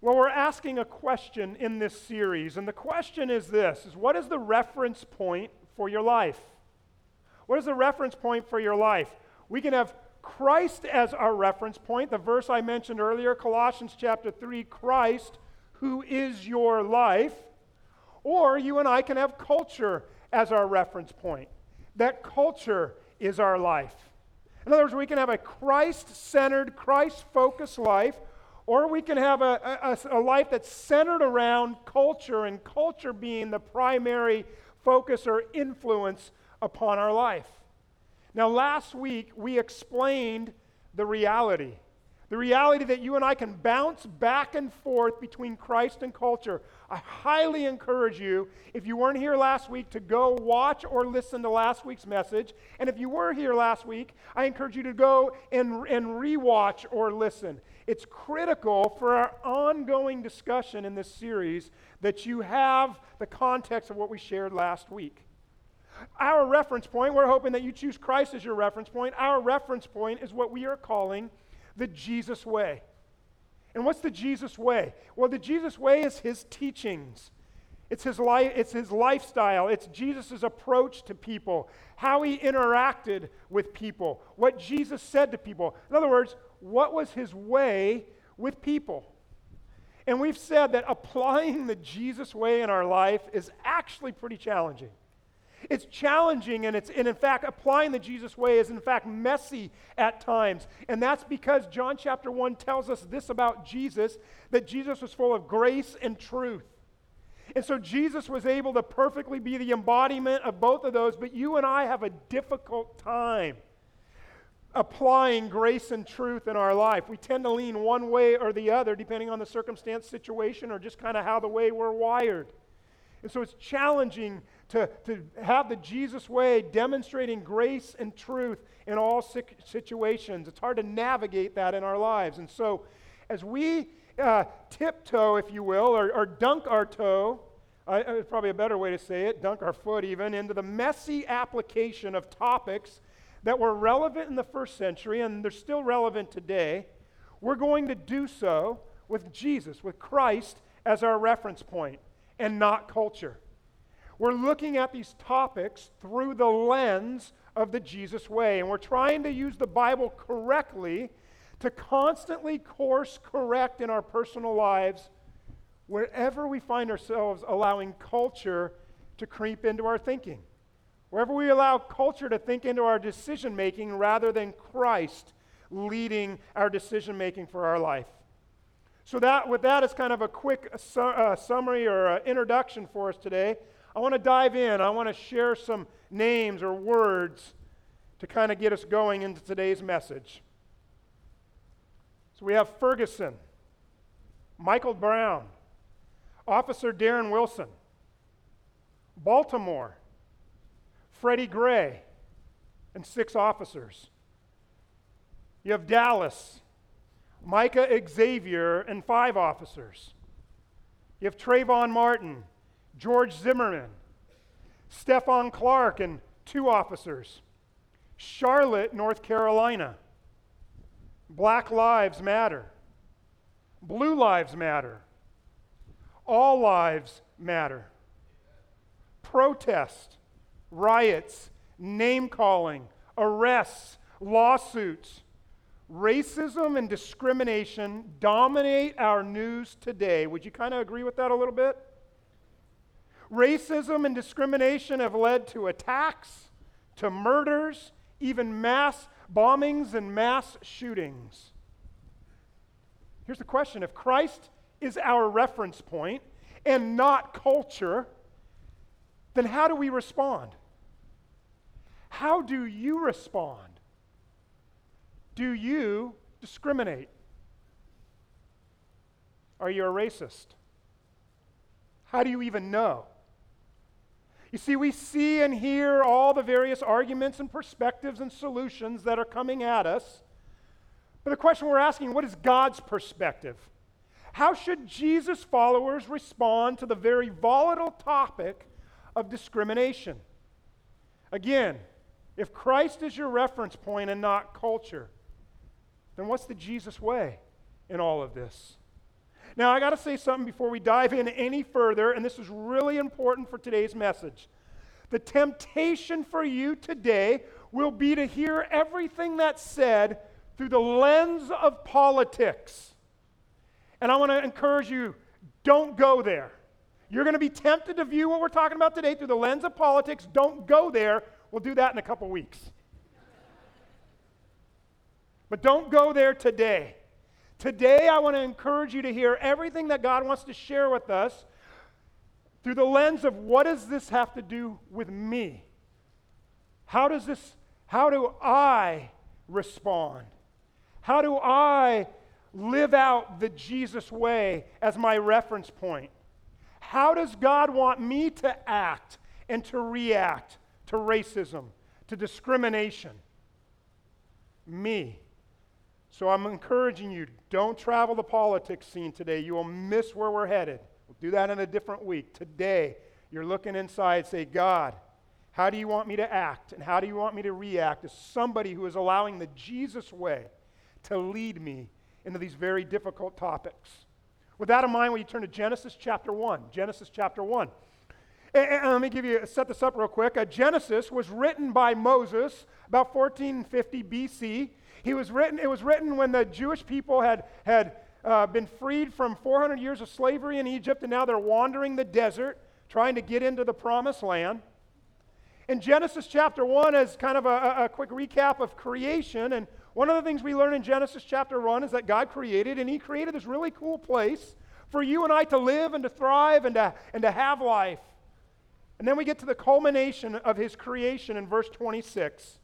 Well, we're asking a question in this series, and the question is this is what is the reference point for your life? What is the reference point for your life? We can have Christ as our reference point. The verse I mentioned earlier, Colossians chapter 3, Christ, who is your life. Or you and I can have culture as our reference point. That culture is our life. In other words, we can have a Christ centered, Christ focused life, or we can have a, a, a, life that's centered around culture, and culture being the primary focus or influence upon our life. Now, last week we explained the reality. The reality that you and I can bounce back and forth between Christ and culture. I highly encourage you, if you weren't here last week, to go watch or listen to last week's message. And if you were here last week, I encourage you to go and, and rewatch or listen. It's critical for our ongoing discussion in this series that you have the context of what we shared last week. Our reference point, we're hoping that you choose Christ as your reference point. Our reference point is what we are calling the Jesus way. And what's the Jesus way? Well, the Jesus way is his teachings. It's his, life, it's his lifestyle. It's Jesus' approach to people, how he interacted with people, what Jesus said to people. In other words, what was his way with people? And we've said that applying the Jesus way in our life is actually pretty challenging. It's challenging, and, it's, and in fact, applying the Jesus way is in fact messy at times. And that's because John chapter 1 tells us this about Jesus that Jesus was full of grace and truth. And so Jesus was able to perfectly be the embodiment of both of those, but you and I have a difficult time applying grace and truth in our life. We tend to lean one way or the other, depending on the circumstance, situation, or just kind of how the way we're wired. And so it's challenging to, to have the Jesus way demonstrating grace and truth in all situations. It's hard to navigate that in our lives. And so, as we uh, tiptoe, if you will, or, or dunk our toe, uh, probably a better way to say it, dunk our foot even, into the messy application of topics that were relevant in the first century and they're still relevant today, we're going to do so with Jesus, with Christ as our reference point and not culture. We're looking at these topics through the lens of the Jesus way, and we're trying to use the Bible correctly to constantly course correct in our personal lives wherever we find ourselves allowing culture to creep into our thinking. Wherever we allow culture to think into our decision making rather than Christ leading our decision making for our life. So, that, with that as kind of a quick su- uh, summary or uh, introduction for us today, I want to dive in. I want to share some names or words to kind of get us going into today's message. So we have Ferguson, Michael Brown, Officer Darren Wilson, Baltimore, Freddie Gray, and six officers. You have Dallas, Micah Xavier, and five officers. You have Trayvon Martin, George Zimmerman, Stephon Clark, and two officers. Charlotte, North Carolina. Black Lives Matter. Blue Lives Matter. All lives matter. Protest, riots, name calling, arrests, lawsuits, racism and discrimination dominate our news today. Would you kind of agree with that a little bit? Racism and discrimination have led to attacks, to murders, even mass bombings and mass shootings. Here's the question if Christ is our reference point and not culture, then how do we respond? How do you respond? Do you discriminate? Are you a racist? How do you even know? You see, we see and hear all the various arguments and perspectives and solutions that are coming at us. But the question we're asking what is God's perspective? How should Jesus' followers respond to the very volatile topic of discrimination? Again, if Christ is your reference point and not culture, then what's the Jesus way in all of this? Now, I got to say something before we dive in any further, and this is really important for today's message. The temptation for you today will be to hear everything that's said through the lens of politics. And I want to encourage you don't go there. You're going to be tempted to view what we're talking about today through the lens of politics. Don't go there. We'll do that in a couple weeks. But don't go there today. Today, I want to encourage you to hear everything that God wants to share with us through the lens of what does this have to do with me? How does this, how do I respond? How do I live out the Jesus way as my reference point? How does God want me to act and to react to racism, to discrimination? Me. So I'm encouraging you don't travel the politics scene today. You will miss where we're headed. We'll do that in a different week. Today, you're looking inside, say, God, how do you want me to act? And how do you want me to react as somebody who is allowing the Jesus way to lead me into these very difficult topics? With that in mind, will you turn to Genesis chapter 1? Genesis chapter 1. And, and let me give you set this up real quick. Uh, Genesis was written by Moses about 1450 BC. He was written, it was written when the Jewish people had, had uh, been freed from 400 years of slavery in Egypt, and now they're wandering the desert trying to get into the promised land. In Genesis chapter 1 is kind of a, a quick recap of creation. And one of the things we learn in Genesis chapter 1 is that God created, and He created this really cool place for you and I to live and to thrive and to, and to have life. And then we get to the culmination of His creation in verse 26.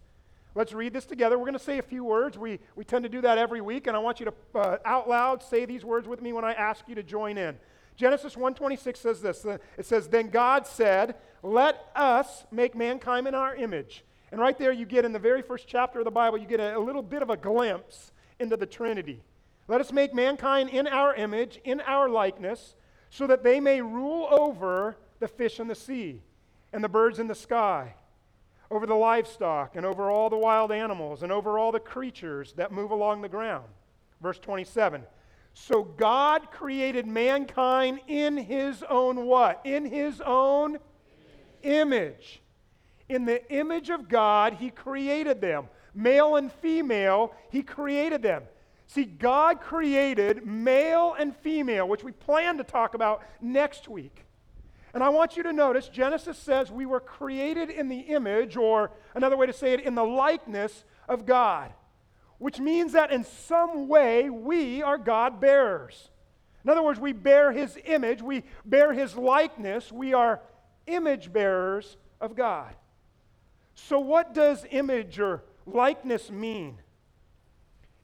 Let's read this together. We're going to say a few words. We, we tend to do that every week, and I want you to uh, out loud say these words with me when I ask you to join in. Genesis 1:26 says this. Uh, it says, "Then God said, let us make mankind in our image." And right there you get in the very first chapter of the Bible, you get a, a little bit of a glimpse into the Trinity. Let us make mankind in our image, in our likeness, so that they may rule over the fish in the sea and the birds in the sky over the livestock and over all the wild animals and over all the creatures that move along the ground. Verse 27. So God created mankind in his own what? In his own image. In the image of God, he created them. Male and female, he created them. See, God created male and female, which we plan to talk about next week. And I want you to notice Genesis says we were created in the image, or another way to say it, in the likeness of God, which means that in some way we are God bearers. In other words, we bear his image, we bear his likeness, we are image bearers of God. So, what does image or likeness mean?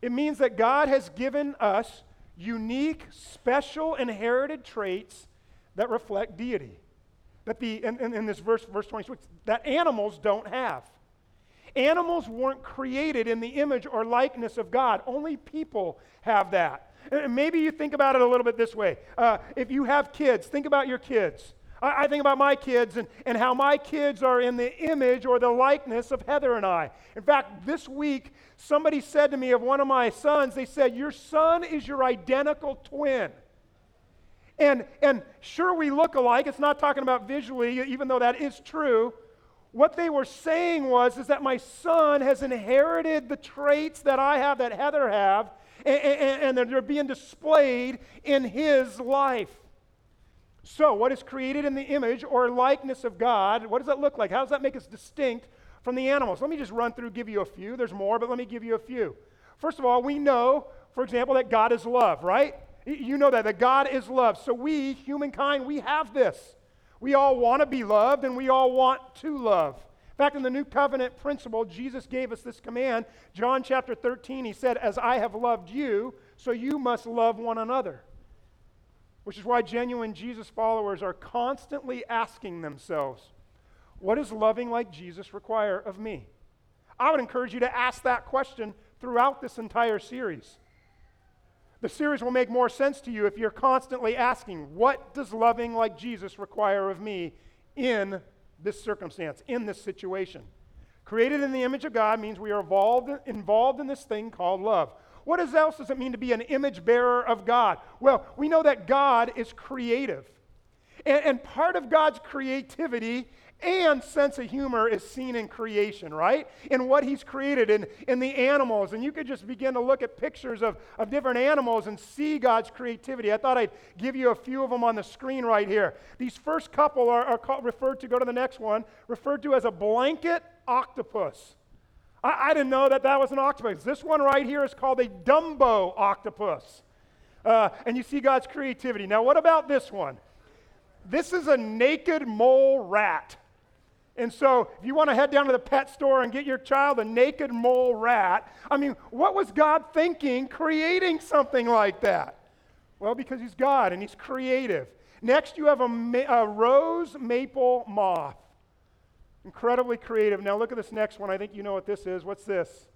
It means that God has given us unique, special, inherited traits that reflect deity. That the, in, in, in this verse, verse 26, that animals don't have. Animals weren't created in the image or likeness of God. Only people have that. And maybe you think about it a little bit this way. Uh, if you have kids, think about your kids. I, I, think about my kids and, and how my kids are in the image or the likeness of Heather and I. In fact, this week, somebody said to me of one of my sons, they said, Your son is your identical twin. And, and sure, we look alike. It's not talking about visually, even though that is true. What they were saying was is that my son has inherited the traits that I have, that Heather have, and, and, and they're being displayed in his life. So, what is created in the image or likeness of God? What does that look like? How does that make us distinct from the animals? Let me just run through, give you a few. There's more, but let me give you a few. First of all, we know, for example, that God is love, right? You know that, that God is love. So we, humankind, we have this. We all want to be loved and we all want to love. In fact, in the new covenant principle, Jesus gave us this command. John chapter 13, he said, As I have loved you, so you must love one another. Which is why genuine Jesus followers are constantly asking themselves, What does loving like Jesus require of me? I would encourage you to ask that question throughout this entire series. The series will make more sense to you if you're constantly asking, What does loving like Jesus require of me in this circumstance, in this situation? Created in the image of God means we are involved, involved in this thing called love. What else does it mean to be an image bearer of God? Well, we know that God is creative. And, and part of God's creativity and sense of humor is seen in creation, right? In what he's created in, in the animals. And you could just begin to look at pictures of, of different animals and see God's creativity. I thought I'd give you a few of them on the screen right here. These first couple are, are called, referred to, go to the next one, referred to as a blanket octopus. I, I didn't know that that was an octopus. This one right here is called a Dumbo octopus. Uh, and you see God's creativity. Now, what about this one? This is a naked mole rat. And so, if you want to head down to the pet store and get your child a naked mole rat, I mean, what was God thinking creating something like that? Well, because He's God and He's creative. Next, you have a, ma- a rose maple moth. Incredibly creative. Now, look at this next one. I think you know what this is. What's this?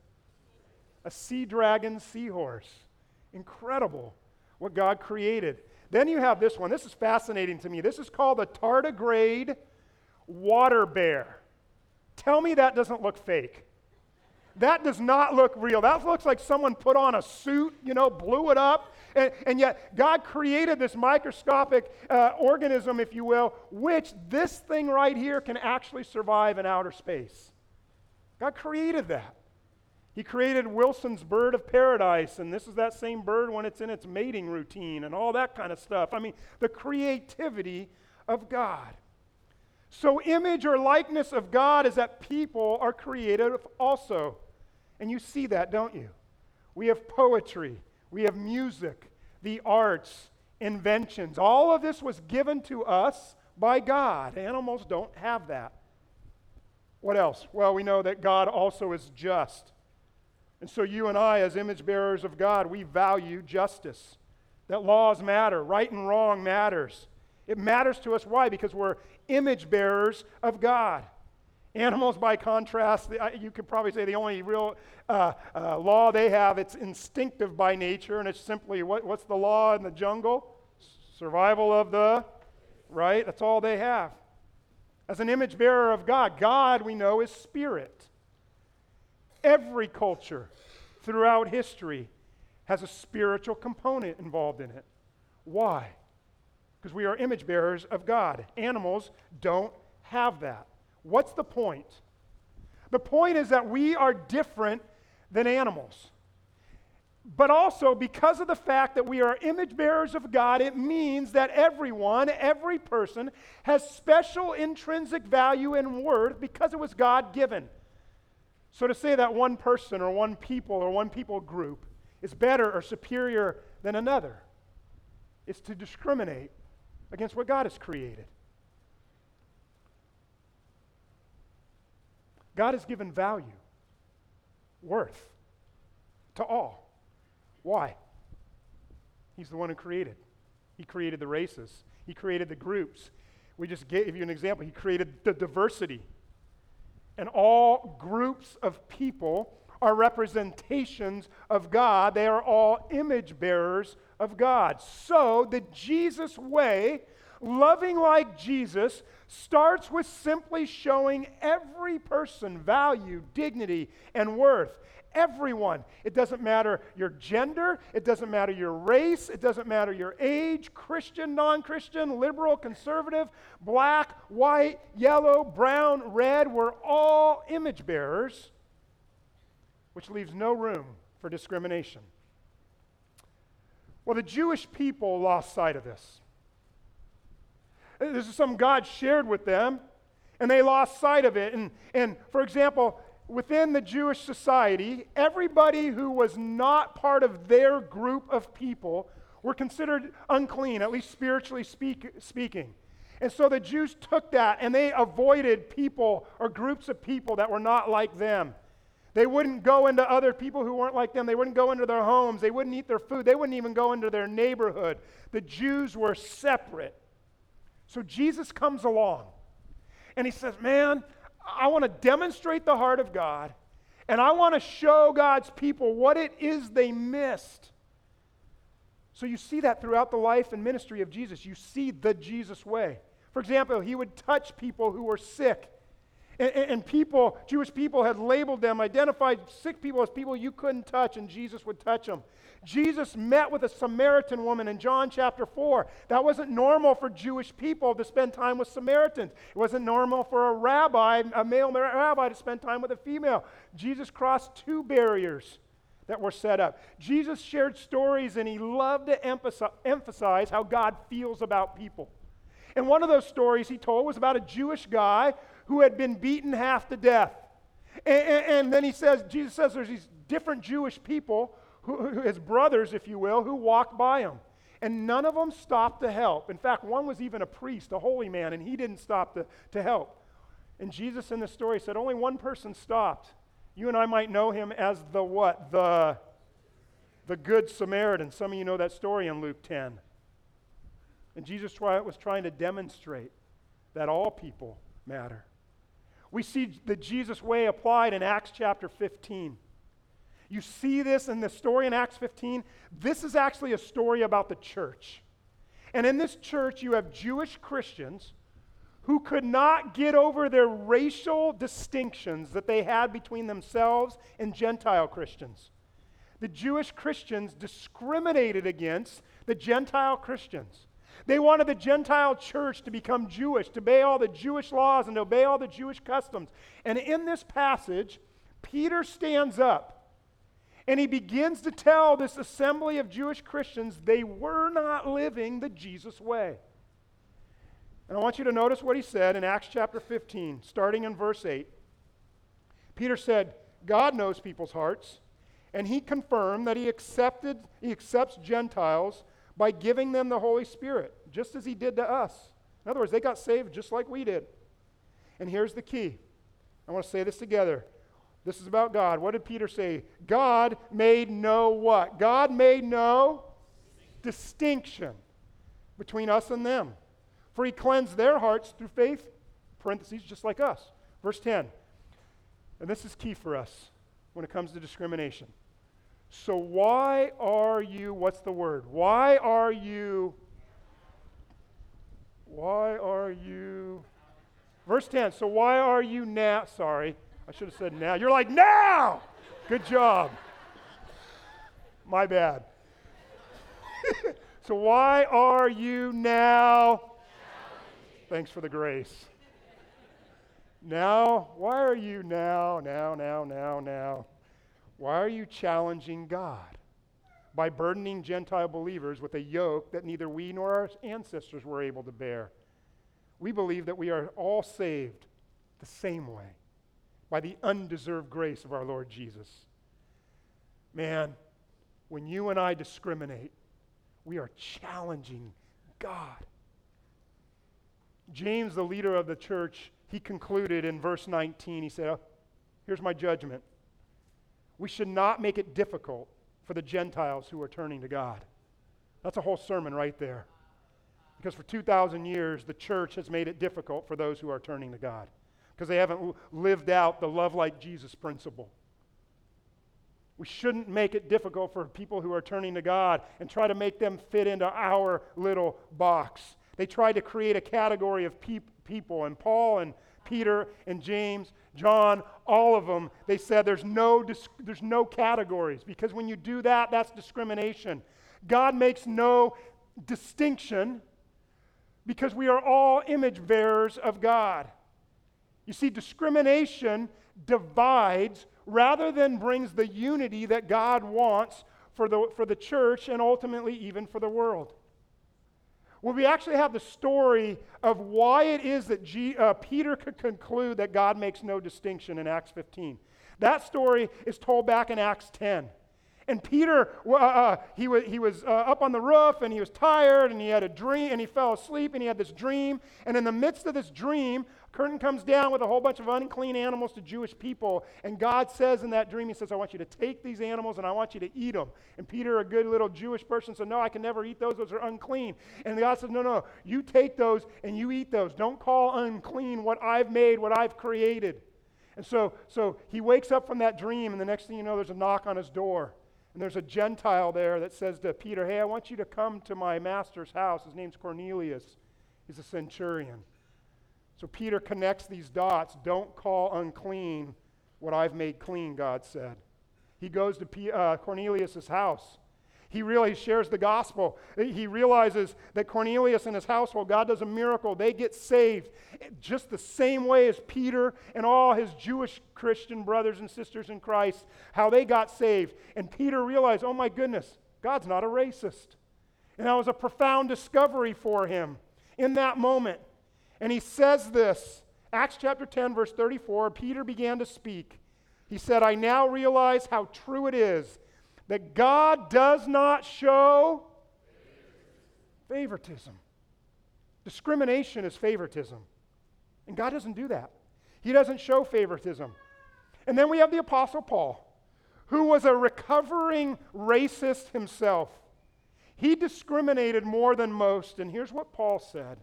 A sea dragon seahorse. Incredible what God created. Then you have this one. This is fascinating to me. This is called a tardigrade water bear. Tell me that doesn't look fake. That does not look real. That looks like someone put on a suit, you know, blew it up. And, and yet, God created this microscopic uh, organism, if you will, which this thing right here can actually survive in outer space. God created that. He created Wilson's bird of paradise, and this is that same bird when it's in its mating routine and all that kind of stuff. I mean, the creativity of God. So, image or likeness of God is that people are creative also. And you see that, don't you? We have poetry, we have music, the arts, inventions. All of this was given to us by God. Animals don't have that. What else? Well, we know that God also is just. And so, you and I, as image bearers of God, we value justice. That laws matter, right and wrong matters. It matters to us. Why? Because we're image bearers of God. Animals, by contrast, you could probably say the only real uh, uh, law they have, it's instinctive by nature, and it's simply what, what's the law in the jungle? Survival of the, right? That's all they have. As an image bearer of God, God, we know, is spirit. Every culture throughout history has a spiritual component involved in it. Why? Because we are image bearers of God. Animals don't have that. What's the point? The point is that we are different than animals. But also, because of the fact that we are image bearers of God, it means that everyone, every person, has special intrinsic value and worth because it was God given. So to say that one person or one people or one people group is better or superior than another is to discriminate against what God has created. God has given value, worth to all. Why? He's the one who created. He created the races, He created the groups. We just gave you an example. He created the diversity. And all groups of people are representations of God. They are all image bearers of God. So, the Jesus way, loving like Jesus, starts with simply showing every person value, dignity, and worth. Everyone. It doesn't matter your gender, it doesn't matter your race, it doesn't matter your age, Christian, non Christian, liberal, conservative, black, white, yellow, brown, red. We're all image bearers, which leaves no room for discrimination. Well, the Jewish people lost sight of this. This is something God shared with them, and they lost sight of it. And, and for example, within the Jewish society, everybody who was not part of their group of people were considered unclean, at least spiritually speak, speaking. And so the Jews took that and they avoided people or groups of people that were not like them. They wouldn't go into other people who weren't like them. They wouldn't go into their homes. They wouldn't eat their food. They wouldn't even go into their neighborhood. The Jews were separate. So Jesus comes along and he says, Man, I want to demonstrate the heart of God and I want to show God's people what it is they missed. So you see that throughout the life and ministry of Jesus. You see the Jesus way. For example, he would touch people who were sick And, and, people, Jewish people, had labeled them, identified sick people as people you couldn't touch, and Jesus would touch them. Jesus met with a Samaritan woman in John chapter 4. That wasn't normal for Jewish people to spend time with Samaritans. It wasn't normal for a rabbi, a male rabbi, to spend time with a female. Jesus crossed two barriers that were set up. Jesus shared stories and he loved to emphasize how God feels about people. And one of those stories he told was about a Jewish guy who had been beaten half to death. And, and, and then he says, Jesus says there's these different Jewish people, who, his brothers, if you will, who walked by him. And none of them stopped to help. In fact, one was even a priest, a holy man, and he didn't stop to, to help. And Jesus in the story said only one person stopped. You and I might know him as the what? The, the Good Samaritan. Some of you know that story in Luke 10. And Jesus was trying to demonstrate that all people matter. We see the Jesus way applied in Acts chapter 15. You see this in the story in Acts 15. This is actually a story about the church. And in this church, you have Jewish Christians who could not get over their racial distinctions that they had between themselves and Gentile Christians. The Jewish Christians discriminated against the Gentile Christians. They wanted the Gentile church to become Jewish, to obey all the Jewish laws and obey all the Jewish customs. And in this passage, Peter stands up and he begins to tell this assembly of Jewish Christians they were not living the Jesus way. And I want you to notice what he said in Acts chapter 15, starting in verse 8. Peter said, God knows people's hearts, and he confirmed that he accepted he accepts Gentiles by giving them the Holy Spirit, just as He did to us. In other words, they got saved just like we did. And here's the key I want to say this together. This is about God. What did Peter say? God made no what? God made no distinction between us and them. For he cleansed their hearts through faith, parentheses, just like us. Verse 10. And this is key for us when it comes to discrimination. So, why are you, what's the word? Why are you, why are you, verse 10, so why are you now, sorry, I should have said now. You're like, now! Good job. My bad. so, why are you now? Thanks for the grace. Now, why are you now, now, now, now, now? Why are you challenging God by burdening Gentile believers with a yoke that neither we nor our ancestors were able to bear? We believe that we are all saved the same way by the undeserved grace of our Lord Jesus. Man, when you and I discriminate, we are challenging God. James, the leader of the church, he concluded in verse 19, he said, oh, Here's my judgment. We should not make it difficult for the Gentiles who are turning to God. That's a whole sermon right there. Because for 2,000 years, the church has made it difficult for those who are turning to God because they haven't lived out the love like Jesus principle. We shouldn't make it difficult for people who are turning to God and try to make them fit into our little box. They tried to create a category of pe- people, and Paul and Peter and James, John, all of them, they said there's no, there's no categories because when you do that, that's discrimination. God makes no distinction because we are all image bearers of God. You see, discrimination divides rather than brings the unity that God wants for the, for the church and ultimately even for the world where we actually have the story of why it is that G, uh, Peter could conclude that God makes no distinction in Acts 15. That story is told back in Acts 10. And Peter, uh, uh, he, was, he was uh, up on the roof and he was tired and he had a dream and he fell asleep and he had this dream. And in the midst of this dream, curtain comes down with a whole bunch of unclean animals to Jewish people. And God says in that dream, He says, I want you to take these animals and I want you to eat them. And Peter, a good little Jewish person, said, No, I can never eat those. Those are unclean. And God says, No, no, you take those and you eat those. Don't call unclean what I've made, what I've created. And so, so he wakes up from that dream, and the next thing you know, there's a knock on his door. And there's a Gentile there that says to Peter, Hey, I want you to come to my master's house. His name's Cornelius. He's a centurion. So Peter connects these dots. Don't call unclean what I've made clean, God said. He goes to P- uh, Cornelius' house. He really shares the gospel. He realizes that Cornelius and his household, God does a miracle. They get saved just the same way as Peter and all his Jewish Christian brothers and sisters in Christ, how they got saved. And Peter realized, oh my goodness, God's not a racist. And that was a profound discovery for him in that moment. And he says this Acts chapter 10, verse 34 Peter began to speak. He said, I now realize how true it is that God does not show favoritism. Discrimination is favoritism. And God doesn't do that. He doesn't show favoritism. And then we have the Apostle Paul, who was a recovering racist himself. He discriminated more than most. And here's what Paul said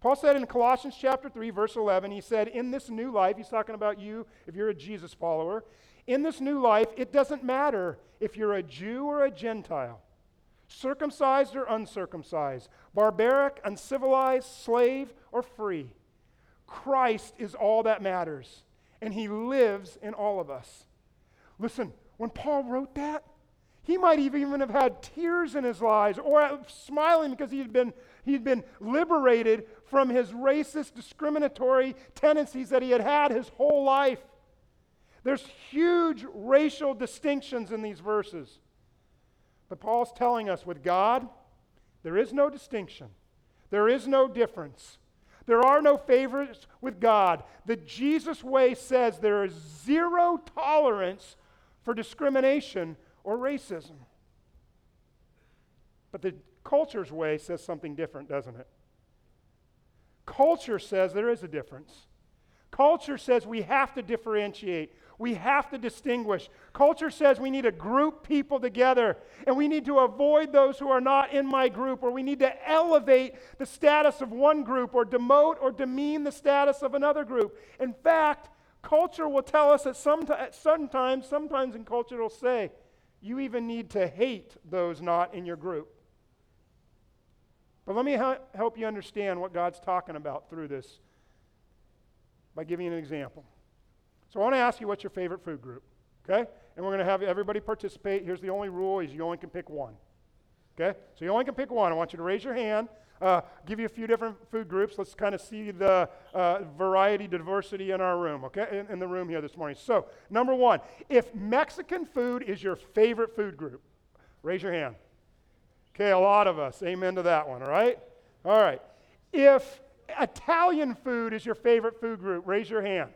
Paul said in Colossians chapter 3, verse 11, he said, In this new life, he's talking about you if you're a Jesus follower, in this new life, it doesn't matter if you're a Jew or a Gentile, circumcised or uncircumcised, barbaric, uncivilized, slave, or free. Christ is all that matters, and he lives in all of us. Listen, when Paul wrote that, he might even have had tears in his eyes or smiling because he had been, he had been liberated from his racist, discriminatory tendencies that he had had his whole life. There's huge racial distinctions in these verses. But Paul's telling us with God, there is no distinction, there is no difference. There are no favorites with God. The Jesus way says there is zero tolerance for discrimination or racism. But the culture's way says something different, doesn't it? Culture says there is a difference. Culture says we have to differentiate. We have to distinguish. Culture says we need to group people together and we need to avoid those who are not in my group, or we need to elevate the status of one group or demote or demean the status of another group. In fact, culture will tell us that sometimes, sometimes in culture, it'll say, you even need to hate those not in your group. But let me help you understand what God's talking about through this by giving you an example. So I want to ask you what's your favorite food group, okay? And we're going to have everybody participate. Here's the only rule is you only can pick one. Okay? So you only can pick one. I want you to raise your hand. Uh, give you a few different food groups. Let's kind of see the uh, variety, diversity in our room, okay? In, in, the room here this morning. So, number one, if Mexican food is your favorite food group, raise your hand. Okay, a lot of us. Amen to that one, all right? All right. If Italian food is your favorite food group, raise your hand.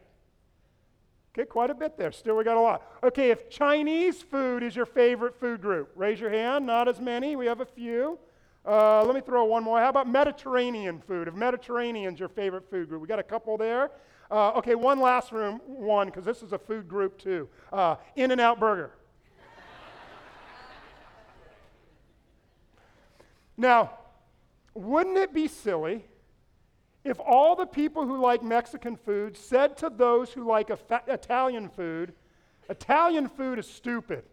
Okay, quite a bit there. Still, we got a lot. Okay, if Chinese food is your favorite food group, raise your hand. Not as many. We have a few. Uh, let me throw one more. How about Mediterranean food? If Mediterranean's your favorite food group, we got a couple there. Uh, okay, one last room, one, because this is a food group too. Uh, In-N-Out Burger. Now, wouldn't it be silly if all the people who like Mexican food said to those who like Italian food, Italian food is stupid.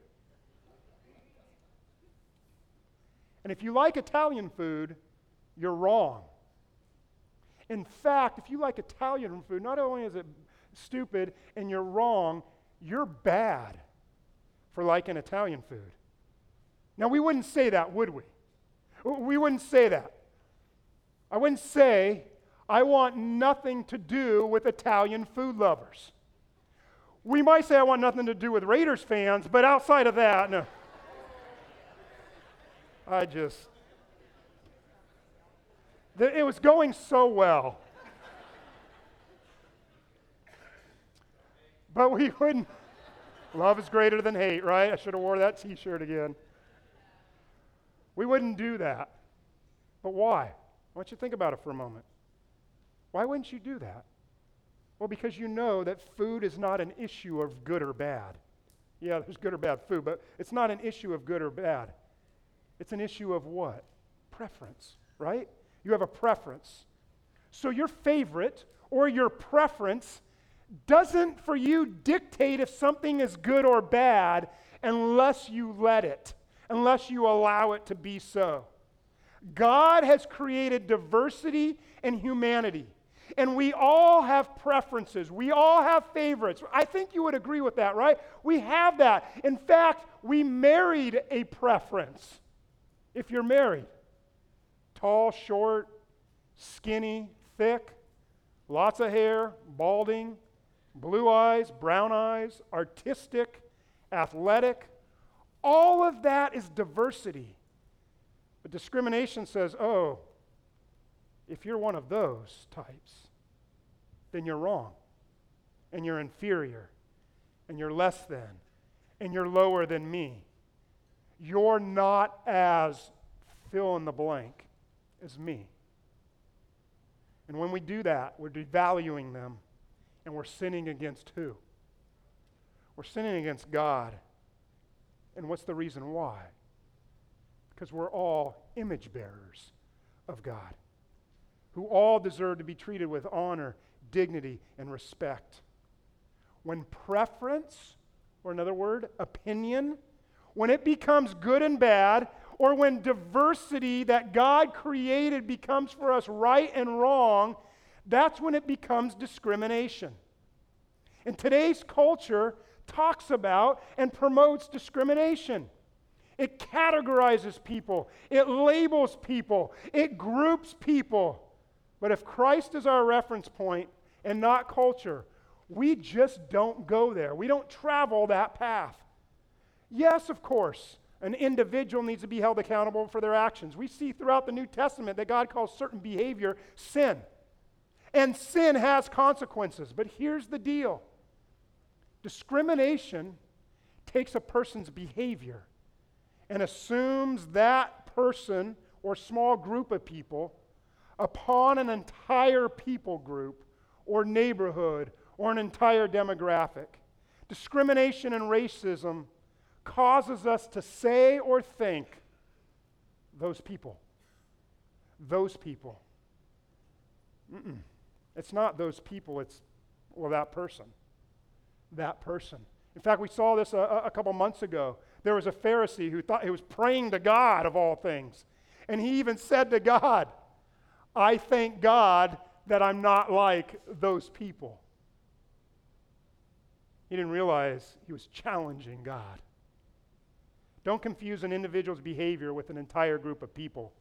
And if you like Italian food, you're wrong. In fact, if you like Italian food, not only is it stupid and you're wrong, you're bad for liking Italian food. Now, we wouldn't say that, would we? We wouldn't say that. I wouldn't say I want nothing to do with Italian food lovers. We might say I want nothing to do with Raiders fans, but outside of that, no. I just. It was going so well. But we wouldn't. Love is greater than hate, right? I should have wore that t shirt again. We wouldn't do that. But why? I want you to think about it for a moment. Why wouldn't you do that? Well, because you know that food is not an issue of good or bad. Yeah, there's good or bad food, but it's not an issue of good or bad. It's an issue of what? Preference, right? You have a preference. So your favorite or your preference doesn't for you dictate if something is good or bad unless you let it, unless you allow it to be so. God has created diversity and humanity. And we all have preferences. We all have favorites. I think you would agree with that, right? We have that. In fact, we married a preference. If you're married, tall, short, skinny, thick, lots of hair, balding, blue eyes, brown eyes, artistic, athletic, all of that is diversity. But discrimination says, oh, if you're one of those types, then you're wrong, and you're inferior, and you're less than, and you're lower than me. You're not as fill in the blank as me. And when we do that, we're devaluing them, and we're sinning against who? We're sinning against God. And what's the reason why? Because we're all image bearers of God, who all deserve to be treated with honor, dignity, and respect. When preference, or another word, opinion, when it becomes good and bad, or when diversity that God created becomes for us right and wrong, that's when it becomes discrimination. In today's culture, talks about and promotes discrimination. It categorizes people, it labels people, it groups people. But if Christ is our reference point and not culture, we just don't go there. We don't travel that path. Yes, of course, an individual needs to be held accountable for their actions. We see throughout the New Testament that God calls certain behavior sin. And sin has consequences. But here's the deal Discrimination takes a person's behavior and assumes that person or small group of people upon an entire people group or neighborhood or an entire demographic. Discrimination and racism causes us to say or think, those people. Those people. Mm-mm. It's not those people, it's, well, that person that person. In fact, we saw this a, a couple months ago. There was a Pharisee who thought he was praying to God of all things. And he even said to God, I thank God that I'm not like those people. He didn't realize he was challenging God. Don't confuse an individual's behavior with an entire group of people.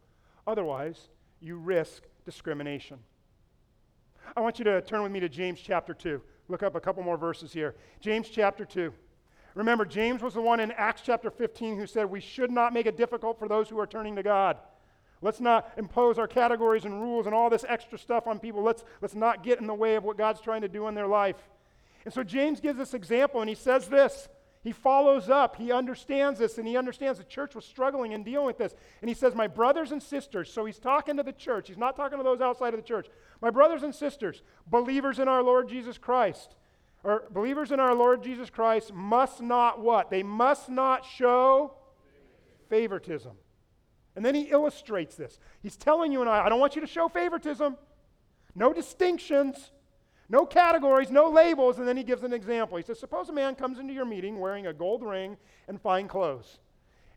Otherwise, you risk discrimination. I want you to turn with me to James chapter 2. Look up a couple more verses here. James chapter 2. Remember, James was the one in Acts chapter 15 who said we should not make it difficult for those who are turning to God. Let's not impose our categories and rules and all this extra stuff on people. Let's, let's not get in the way of what God's trying to do in their life. And so James gives this example and he says this he follows up. He understands this, and he understands the church was struggling and dealing with this. And he says, My brothers and sisters, so he's talking to the church. He's not talking to those outside of the church. My brothers and sisters, believers in our Lord Jesus Christ, or believers in our Lord Jesus Christ must not what? They must not show favoritism. And then he illustrates this. He's telling you and I, I don't want you to show favoritism, no distinctions. No categories, no labels. And then he gives an example. He says, Suppose a man comes into your meeting wearing a gold ring and fine clothes.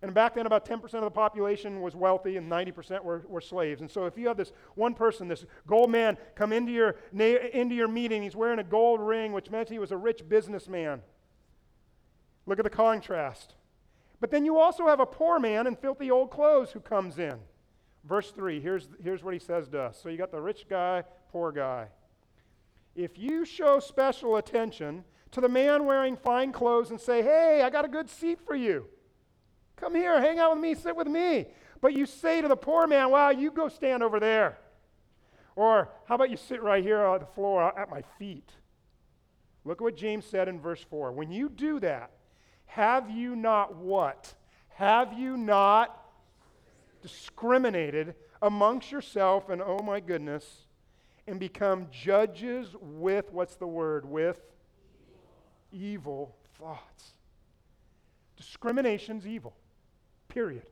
And back then, about 10% of the population was wealthy and 90% were, were slaves. And so, if you have this one person, this gold man, come into your, into your meeting, he's wearing a gold ring, which meant he was a rich businessman. Look at the contrast. But then you also have a poor man in filthy old clothes who comes in. Verse 3, here's, here's what he says to us. So, you got the rich guy, poor guy if you show special attention to the man wearing fine clothes and say, Hey, I got a good seat for you. Come here, hang out with me, sit with me. But you say to the poor man, Wow, you go stand over there. Or how about you sit right here on the floor at my feet? Look at what James said in verse 4. When you do that, have you not what? Have you not discriminated amongst yourself and, oh my goodness, and become judges with, what's the word? With evil thoughts. Discrimination's evil, period.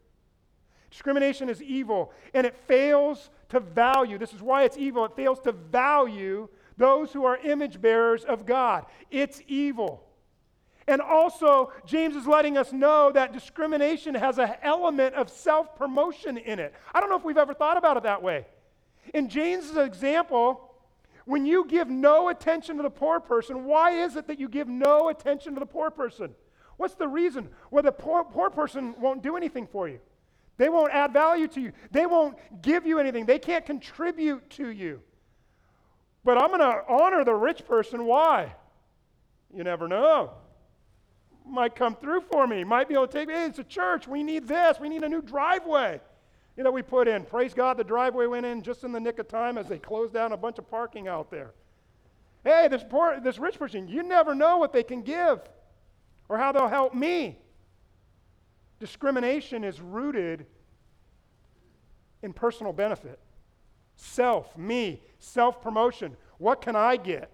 Discrimination is evil, and it fails to value. This is why it's evil. It fails to value those who are image bearers of God. It's evil. And also, James is letting us know that discrimination has an element of self promotion in it. I don't know if we've ever thought about it that way. In James' example, When you give no attention to the poor person, why is it that you give no attention to the poor person? What's the reason? Well, the poor, poor person won't do anything for you. They won't add value to you. They won't give you anything. They can't contribute to you. But I'm going to honor the rich person. Why? You never know. Might come through for me. Might be able to take me. Hey, it's a church. We need this. We need a new driveway. You know, we put in. Praise God, the driveway went in just in the nick of time as they closed down a bunch of parking out there. Hey, this poor, this rich person, you never know what they can give or how they'll help me. Discrimination is rooted in personal benefit. Self, me, self promotion. What can I get?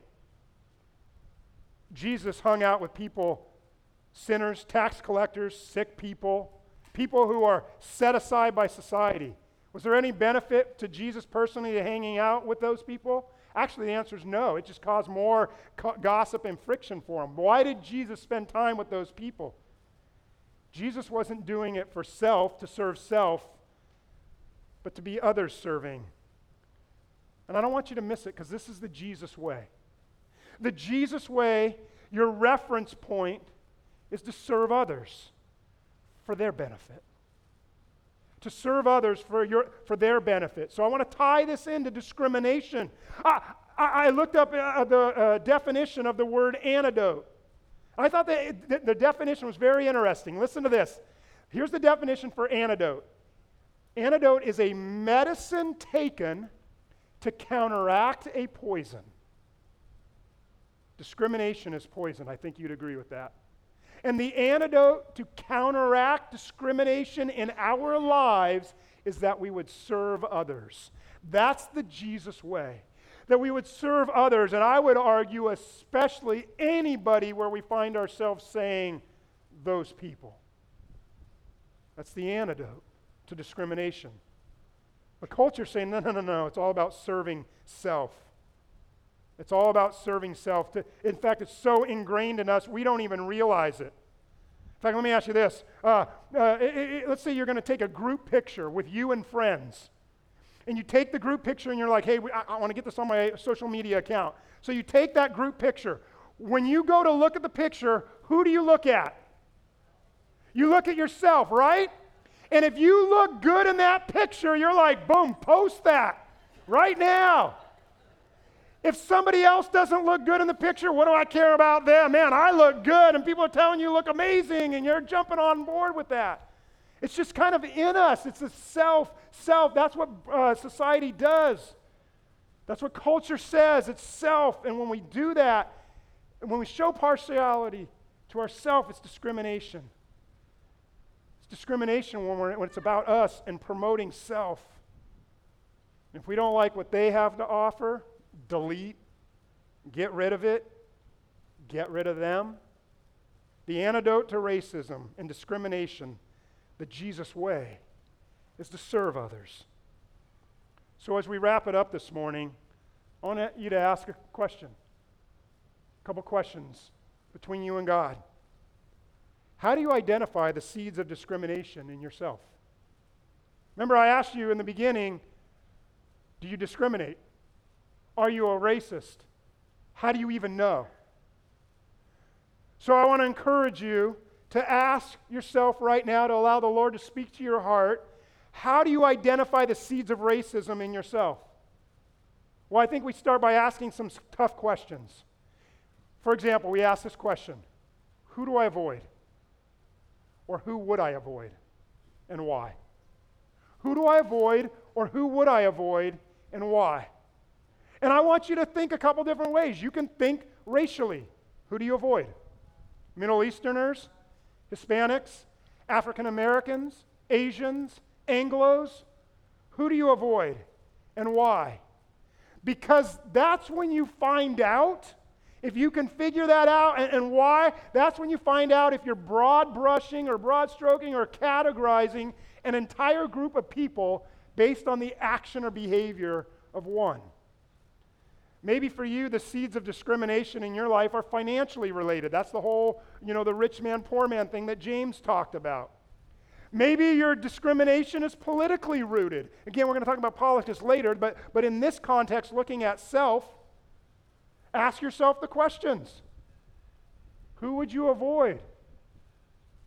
Jesus hung out with people, sinners, tax collectors, sick people, people who are set aside by society. Was there any benefit to Jesus personally to hanging out with those people? Actually, the answer is no. It just caused more co- gossip and friction for him. Why did Jesus spend time with those people? Jesus wasn't doing it for self, to serve self, but to be others serving. And I don't want you to miss it because this is the Jesus way. The Jesus way, your reference point is to serve others for their benefit. To serve others for, your, for their benefit. So I want to tie this into discrimination. I, I, looked up uh, the uh, definition of the word antidote. I thought that the, the definition was very interesting. Listen to this. Here's the definition for antidote antidote is a medicine taken to counteract a poison. Discrimination is poison. I think you'd agree with that. And the antidote to counteract discrimination in our lives is that we would serve others. That's the Jesus way. That we would serve others, and I would argue, especially anybody where we find ourselves saying, those people. That's the antidote to discrimination. But culture's saying, no, no, no, no, it's all about serving self. It's all about serving self. To, In fact, it's so ingrained in us, we don't even realize it. In fact, let me ask you this. Uh, uh, it, it, let's say you're going to take a group picture with you and friends. And you take the group picture and you're like, hey, I, I want to get this on my social media account. So you take that group picture. When you go to look at the picture, who do you look at? You look at yourself, right? And if you look good in that picture, you're like, boom, post that right now. If somebody else doesn't look good in the picture, what do I care about them? Man, I look good, and people are telling you look amazing, and you're jumping on board with that. It's just kind of in us. It's a self, self. That's what uh, society does. That's what culture says. It's self. And when we do that, when we show partiality to ourself, it's discrimination. It's discrimination when, when it's about us and promoting self. If we don't like what they have to offer, delete, get rid of it, get rid of them. The antidote to racism and discrimination, the Jesus way, is to serve others. So, as we wrap it up this morning, I want you to ask a question. A couple questions between you and God. How do you identify the seeds of discrimination in yourself? Remember, I asked you in the beginning do you discriminate? Are you a racist? How do you even know? So I want to encourage you to ask yourself right now to allow the Lord to speak to your heart. How do you identify the seeds of racism in yourself? Well, I think we start by asking some tough questions. For example, we ask this question Who do I avoid? Or who would I avoid? And why? Who do I avoid? Or who would I avoid? And why? And I want you to think a couple different ways. You can think racially. Who do you avoid? Middle Easterners, Hispanics, African Americans, Asians, Anglos. Who do you avoid and why? Because that's when you find out. If you can figure that out and, and why, that's when you find out if you're broad brushing or broad stroking or categorizing an entire group of people based on the action or behavior of one. Maybe for you, the seeds of discrimination in your life are financially related. That's the whole, you know, the rich man, poor man thing that James talked about. Maybe your discrimination is politically rooted. Again, we're going to talk about politics later, but, but in this context, looking at self, Ask yourself the questions Who would you avoid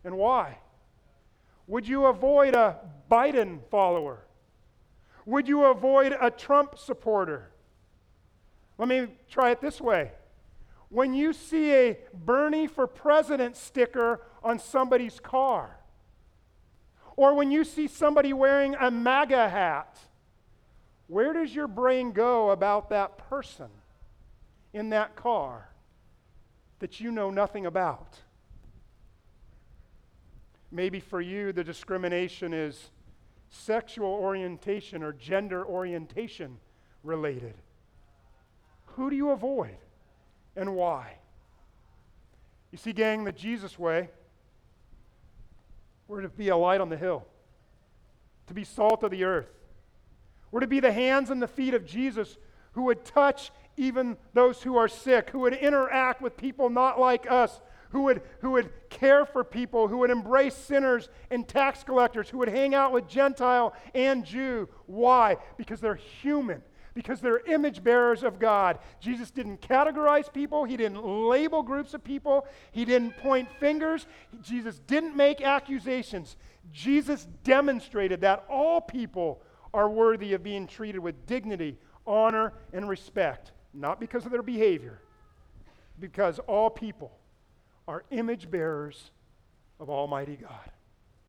and why? Would you avoid a Biden follower? Would you avoid a Trump supporter? Let me try it this way. When you see a Bernie for president sticker on somebody's car, or when you see somebody wearing a MAGA hat, where does your brain go about that person in that car that you know nothing about? Maybe for you, the discrimination is sexual orientation or gender orientation related. Who do you avoid and why? You see, gang, the Jesus way, we're to be a light on the hill, to be salt of the earth. We're to be the hands and the feet of Jesus who would touch even those who are sick, who would interact with people not like us, who would, who would care for people, who would embrace sinners and tax collectors, who would hang out with Gentile and Jew. Why? Because they're human, because they're image bearers of God. Jesus didn't categorize people, He didn't label groups of people, He didn't point fingers, Jesus didn't make accusations. Jesus demonstrated that all people are worthy of being treated with dignity, honor, and respect, not because of their behavior, because all people are image bearers of Almighty God.